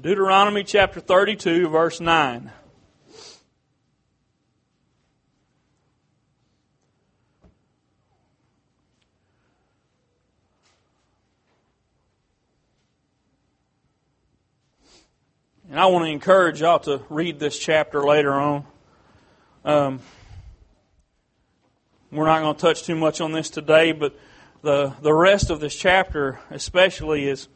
Deuteronomy chapter 32, verse 9. And I want to encourage y'all to read this chapter later on. Um, we're not going to touch too much on this today, but the the rest of this chapter, especially, is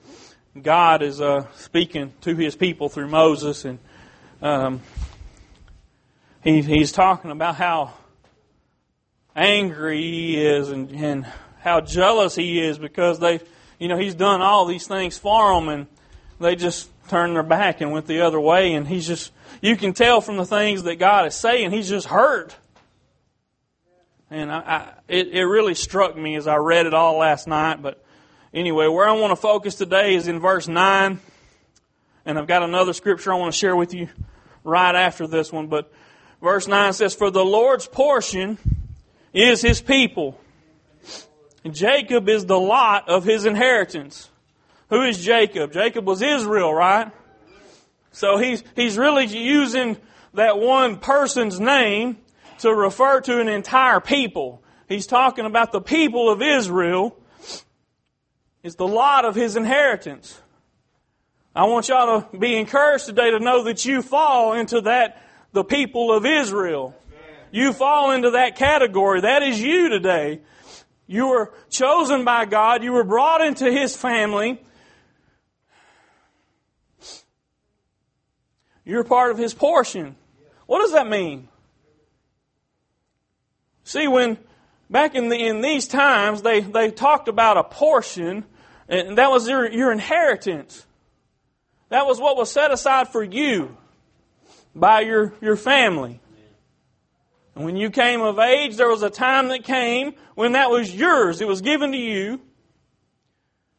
God is uh, speaking to His people through Moses, and um, he, he's talking about how angry he is and, and how jealous he is because they, you know, he's done all these things for them, and they just turned their back and went the other way, and he's just, you can tell from the things that God is saying, he's just hurt. And I, I, it, it really struck me as I read it all last night. But anyway, where I want to focus today is in verse 9. And I've got another scripture I want to share with you right after this one. But verse 9 says, For the Lord's portion is his people. And Jacob is the lot of his inheritance. Who is Jacob? Jacob was Israel, right? So he's, he's really using that one person's name to refer to an entire people. He's talking about the people of Israel. It's the lot of his inheritance. I want y'all to be encouraged today to know that you fall into that, the people of Israel. You fall into that category. That is you today. You were chosen by God. You were brought into His family. You're part of His portion. What does that mean? See, when back in the in these times they, they talked about a portion, and that was your, your inheritance. That was what was set aside for you by your, your family. And when you came of age, there was a time that came when that was yours. It was given to you.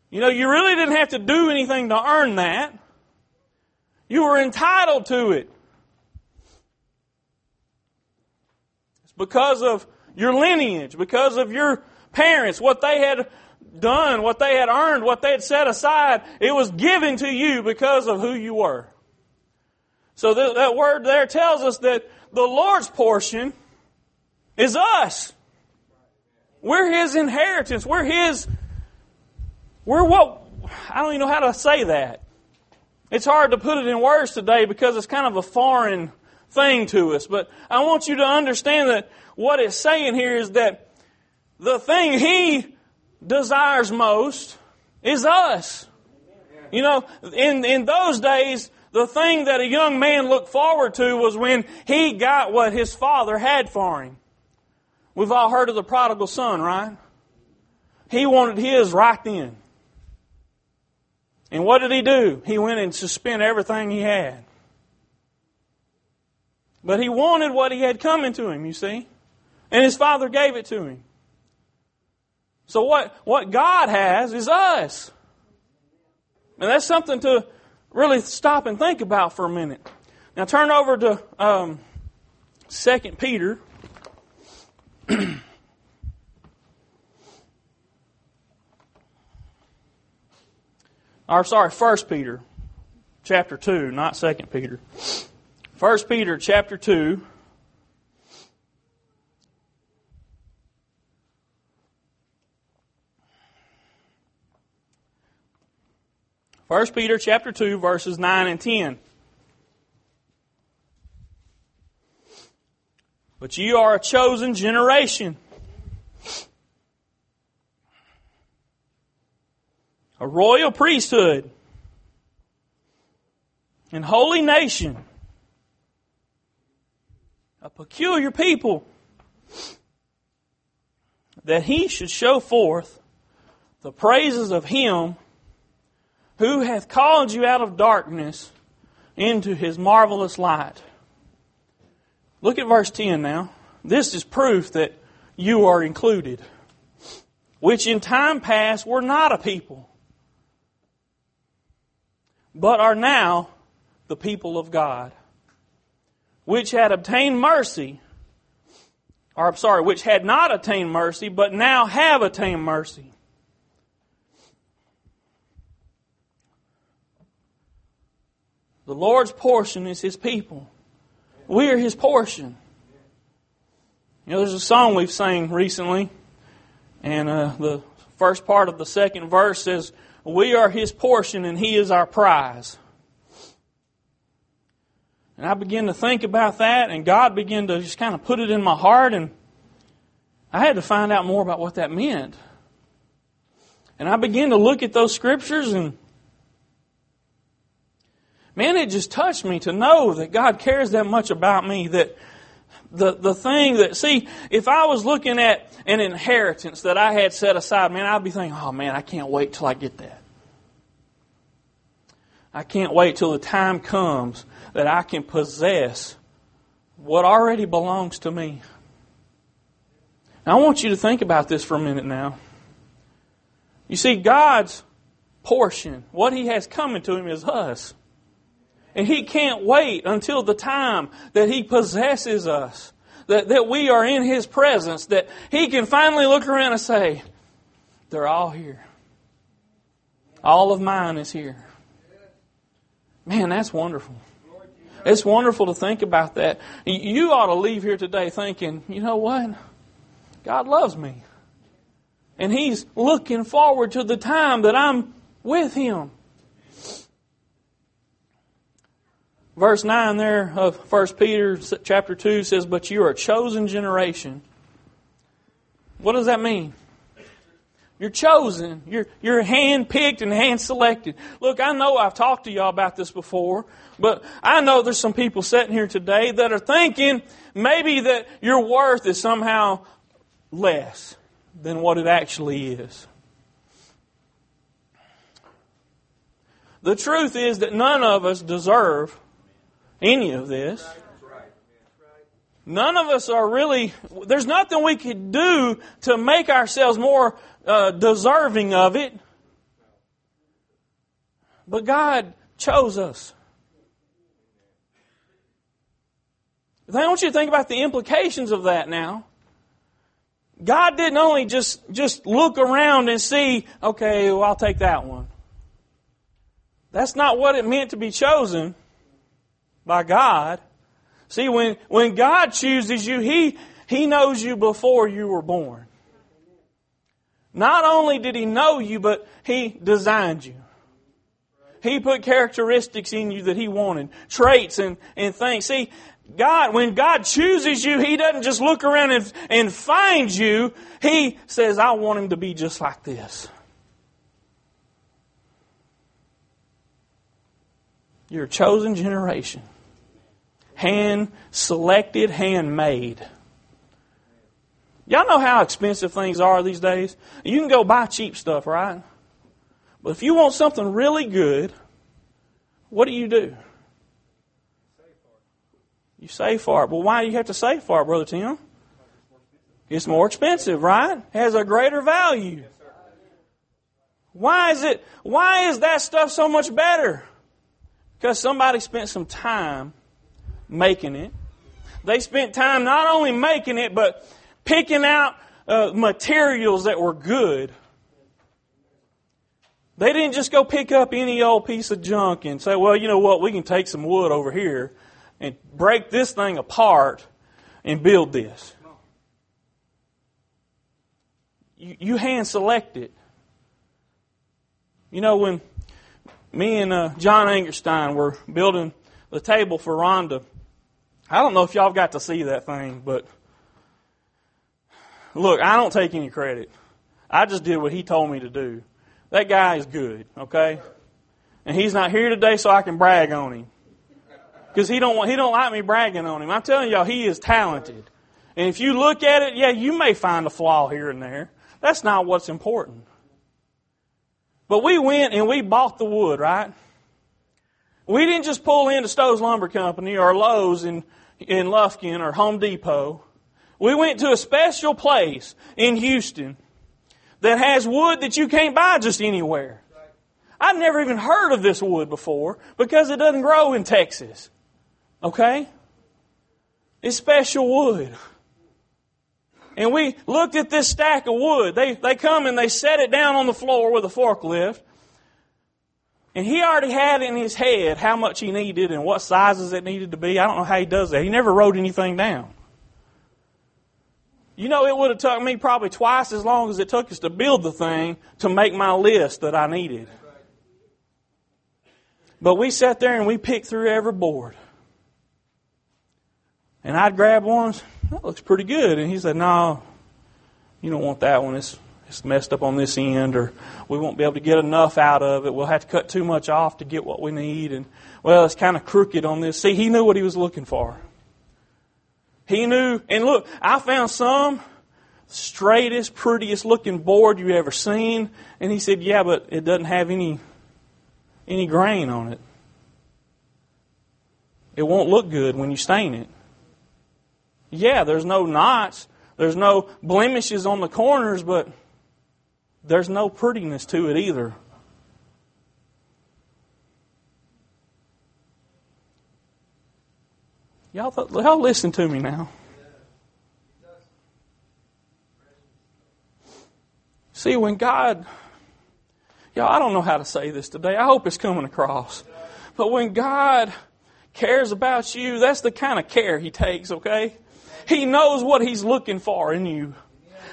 You know, you really didn't have to do anything to earn that. You were entitled to it. It's because of your lineage, because of your parents, what they had done, what they had earned, what they had set aside, it was given to you because of who you were. So that, that word there tells us that the Lord's portion is us. We're His inheritance. We're His, we're what, I don't even know how to say that. It's hard to put it in words today because it's kind of a foreign thing to us. But I want you to understand that what it's saying here is that the thing He desires most is us. You know, in, in those days, the thing that a young man looked forward to was when he got what his father had for him. We've all heard of the prodigal son, right? He wanted his right then. And what did he do? He went and spent everything he had. But he wanted what he had coming to him, you see. And his father gave it to him. So what, what God has is us. And that's something to really stop and think about for a minute. Now turn over to um, 2 Peter. or sorry, 1 Peter chapter 2, not 2 Peter. 1 Peter chapter 2. 1 Peter chapter 2 verses 9 and 10. But you are a chosen generation. A royal priesthood. And holy nation. A peculiar people. That he should show forth the praises of him who hath called you out of darkness into his marvelous light. Look at verse 10 now. This is proof that you are included, which in time past were not a people, but are now the people of God, which had obtained mercy, or I'm sorry, which had not attained mercy, but now have attained mercy. The Lord's portion is His people. We are His portion. You know, there's a song we've sang recently, and uh, the first part of the second verse says, We are His portion and He is our prize. And I began to think about that, and God began to just kind of put it in my heart, and I had to find out more about what that meant. And I began to look at those scriptures, and man, it just touched me to know that God cares that much about me. That the, the thing that, see, if I was looking at an inheritance that I had set aside, man, I'd be thinking, oh man, I can't wait till I get that. I can't wait till the time comes that I can possess what already belongs to me. Now, I want you to think about this for a minute now. You see, God's portion, what He has coming to Him is us. And He can't wait until the time that He possesses us, that, that we are in His presence, that He can finally look around and say, They're all here. All of mine is here. Man, that's wonderful. It's wonderful to think about that. You ought to leave here today thinking, you know what? God loves me. And He's looking forward to the time that I'm with Him. Verse 9 there of 1 Peter chapter 2 says, But you are a chosen generation. What does that mean? You're chosen. You're, you're hand picked and hand selected. Look, I know I've talked to y'all about this before, but I know there's some people sitting here today that are thinking maybe that your worth is somehow less than what it actually is. The truth is that none of us deserve any of this. None of us are really, there's nothing we could do to make ourselves more uh, deserving of it. But God chose us. I want you to think about the implications of that now. God didn't only just, just look around and see, okay, well, I'll take that one. That's not what it meant to be chosen by God. See, when, when God chooses you, He, He knows you before you were born. Not only did He know you, but He designed you. He put characteristics in you that He wanted, traits and, and things. See, God, when God chooses you, He doesn't just look around and, and find you. He says, I want him to be just like this. You're a chosen generation. Hand selected, hand made. Y'all know how expensive things are these days? You can go buy cheap stuff, right? But if you want something really good, what do you do? You save for it. But why do you have to save for it, Brother Tim? It's more expensive, right? Has a greater value. Why is it, why is that stuff so much better? Because somebody spent some time making it. They spent time not only making it, but picking out uh, materials that were good. They didn't just go pick up any old piece of junk and say, well, you know what, we can take some wood over here and break this thing apart and build this. You, you hand select it. You know, when me and uh, John Angerstein were building the table for Rhonda, I don't know if y'all got to see that thing, but look, I don't take any credit. I just did what he told me to do. That guy is good, okay? And he's not here today so I can brag on him because he don't want, he don't like me bragging on him. I'm telling y'all, he is talented. And if you look at it, yeah, you may find a flaw here and there. That's not what's important. But we went and we bought the wood, right? We didn't just pull into Stowe's Lumber Company or Lowe's in, in Lufkin or Home Depot. We went to a special place in Houston that has wood that you can't buy just anywhere. I've never even heard of this wood before because it doesn't grow in Texas. Okay? It's special wood. And we looked at this stack of wood. They, they come and they set it down on the floor with a forklift. And he already had in his head how much he needed and what sizes it needed to be. I don't know how he does that. He never wrote anything down. You know, it would have took me probably twice as long as it took us to build the thing to make my list that I needed. But we sat there and we picked through every board. And I'd grab one, that looks pretty good. And he said, No, you don't want that one. It's, it's messed up on this end, or we won't be able to get enough out of it. We'll have to cut too much off to get what we need. And, well, it's kind of crooked on this. See, he knew what he was looking for. He knew, and look, I found some straightest, prettiest looking board you ever seen. And he said, Yeah, but it doesn't have any any grain on it. It won't look good when you stain it. Yeah, there's no knots, there's no blemishes on the corners, but there's no prettiness to it either. Y'all, th- y'all listen to me now. See, when God, y'all, I don't know how to say this today. I hope it's coming across. But when God cares about you, that's the kind of care He takes, okay? He knows what He's looking for in you.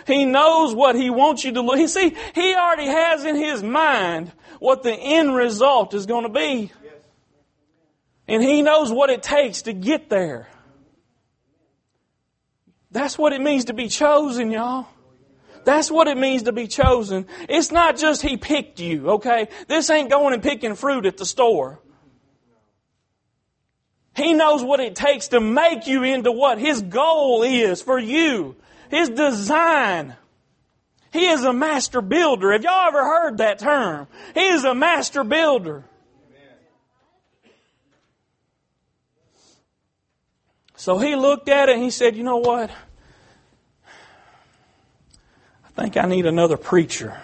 He knows what He wants you to look. He see, He already has in His mind what the end result is going to be. And He knows what it takes to get there. That's what it means to be chosen, y'all. That's what it means to be chosen. It's not just He picked you, okay? This ain't going and picking fruit at the store. He knows what it takes to make you into what His goal is for you. His design. He is a master builder. Have y'all ever heard that term? He is a master builder. So he looked at it and he said, You know what? I think I need another preacher.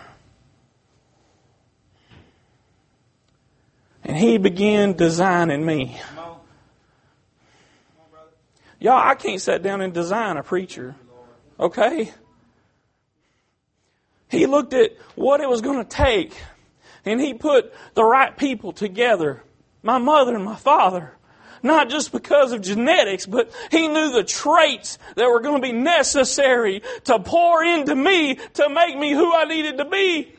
And he began designing me. Y'all, I can't sit down and design a preacher. Okay? He looked at what it was going to take and he put the right people together. My mother and my father. Not just because of genetics, but he knew the traits that were going to be necessary to pour into me to make me who I needed to be.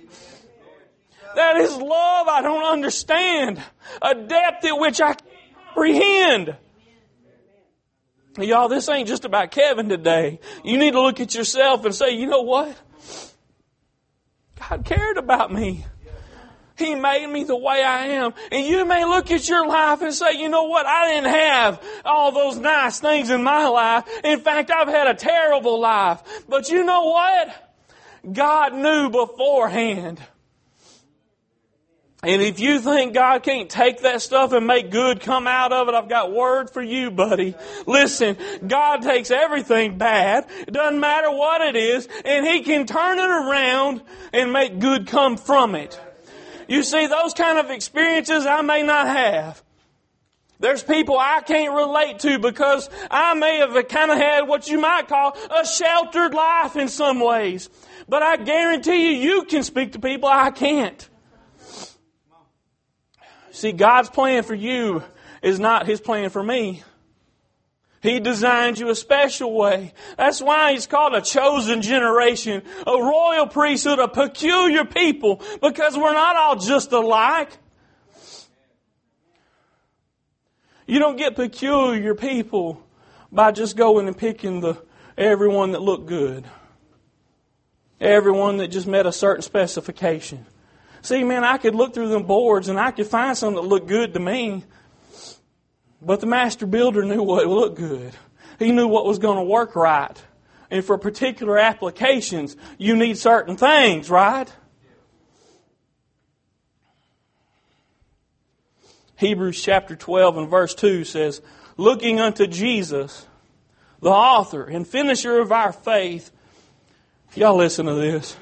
That is love I don't understand. A depth at which I can't comprehend. Y'all, this ain't just about Kevin today. You need to look at yourself and say, you know what? God cared about me. He made me the way I am. And you may look at your life and say, you know what? I didn't have all those nice things in my life. In fact, I've had a terrible life. But you know what? God knew beforehand. And if you think God can't take that stuff and make good come out of it, I've got word for you, buddy. Listen, God takes everything bad, doesn't matter what it is, and He can turn it around and make good come from it. You see, those kind of experiences I may not have. There's people I can't relate to because I may have kind of had what you might call a sheltered life in some ways. But I guarantee you, you can speak to people I can't. See, God's plan for you is not His plan for me. He designed you a special way. That's why He's called a chosen generation, a royal priesthood, a peculiar people, because we're not all just alike. You don't get peculiar people by just going and picking the everyone that looked good. Everyone that just met a certain specification. See, man, I could look through them boards and I could find some that looked good to me. But the master builder knew what looked good. He knew what was going to work right. And for particular applications, you need certain things, right? Hebrews chapter 12 and verse 2 says, Looking unto Jesus, the author and finisher of our faith. Y'all listen to this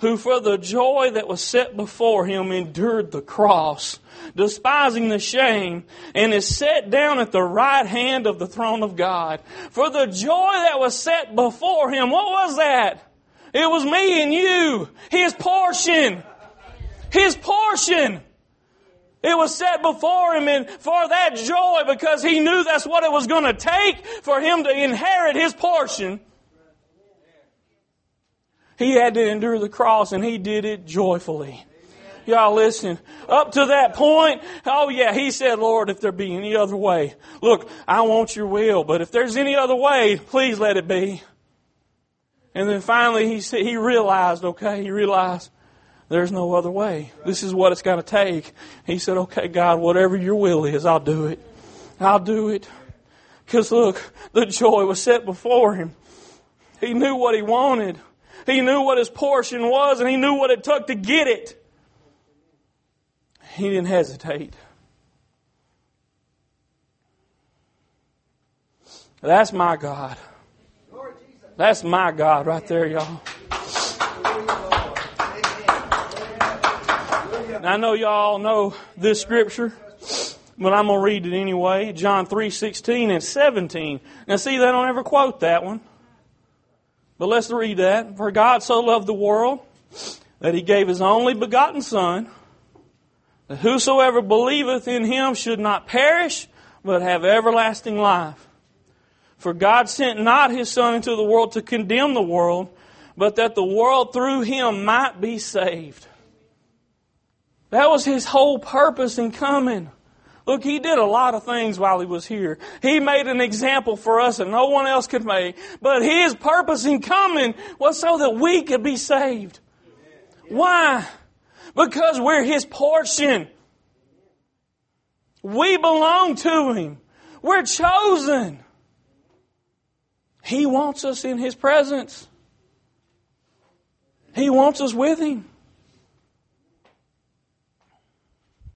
who for the joy that was set before him endured the cross, despising the shame, and is set down at the right hand of the throne of God. For the joy that was set before him, what was that? It was me and you. His portion. His portion. It was set before him and for that joy because he knew that's what it was going to take for him to inherit his portion. He had to endure the cross and he did it joyfully. Y'all listen. Up to that point, oh yeah, he said, Lord, if there be any other way, look, I want your will, but if there's any other way, please let it be. And then finally he said, he realized, okay, he realized, there's no other way. This is what it's going to take. He said, okay, God, whatever your will is, I'll do it. I'll do it. Because look, the joy was set before him. He knew what he wanted. He knew what his portion was and he knew what it took to get it. He didn't hesitate. That's my God. That's my God right there, y'all. I know y'all know this scripture, but I'm going to read it anyway. John 3:16 and 17. Now see, they don't ever quote that one. But let's read that. For God so loved the world that he gave his only begotten son that whosoever believeth in him should not perish, but have everlasting life. For God sent not his Son into the world to condemn the world, but that the world through him might be saved. That was his whole purpose in coming. Look, he did a lot of things while he was here. He made an example for us that no one else could make. But his purpose in coming was so that we could be saved. Why? Because we're His portion. We belong to Him. We're chosen. He wants us in His presence. He wants us with Him.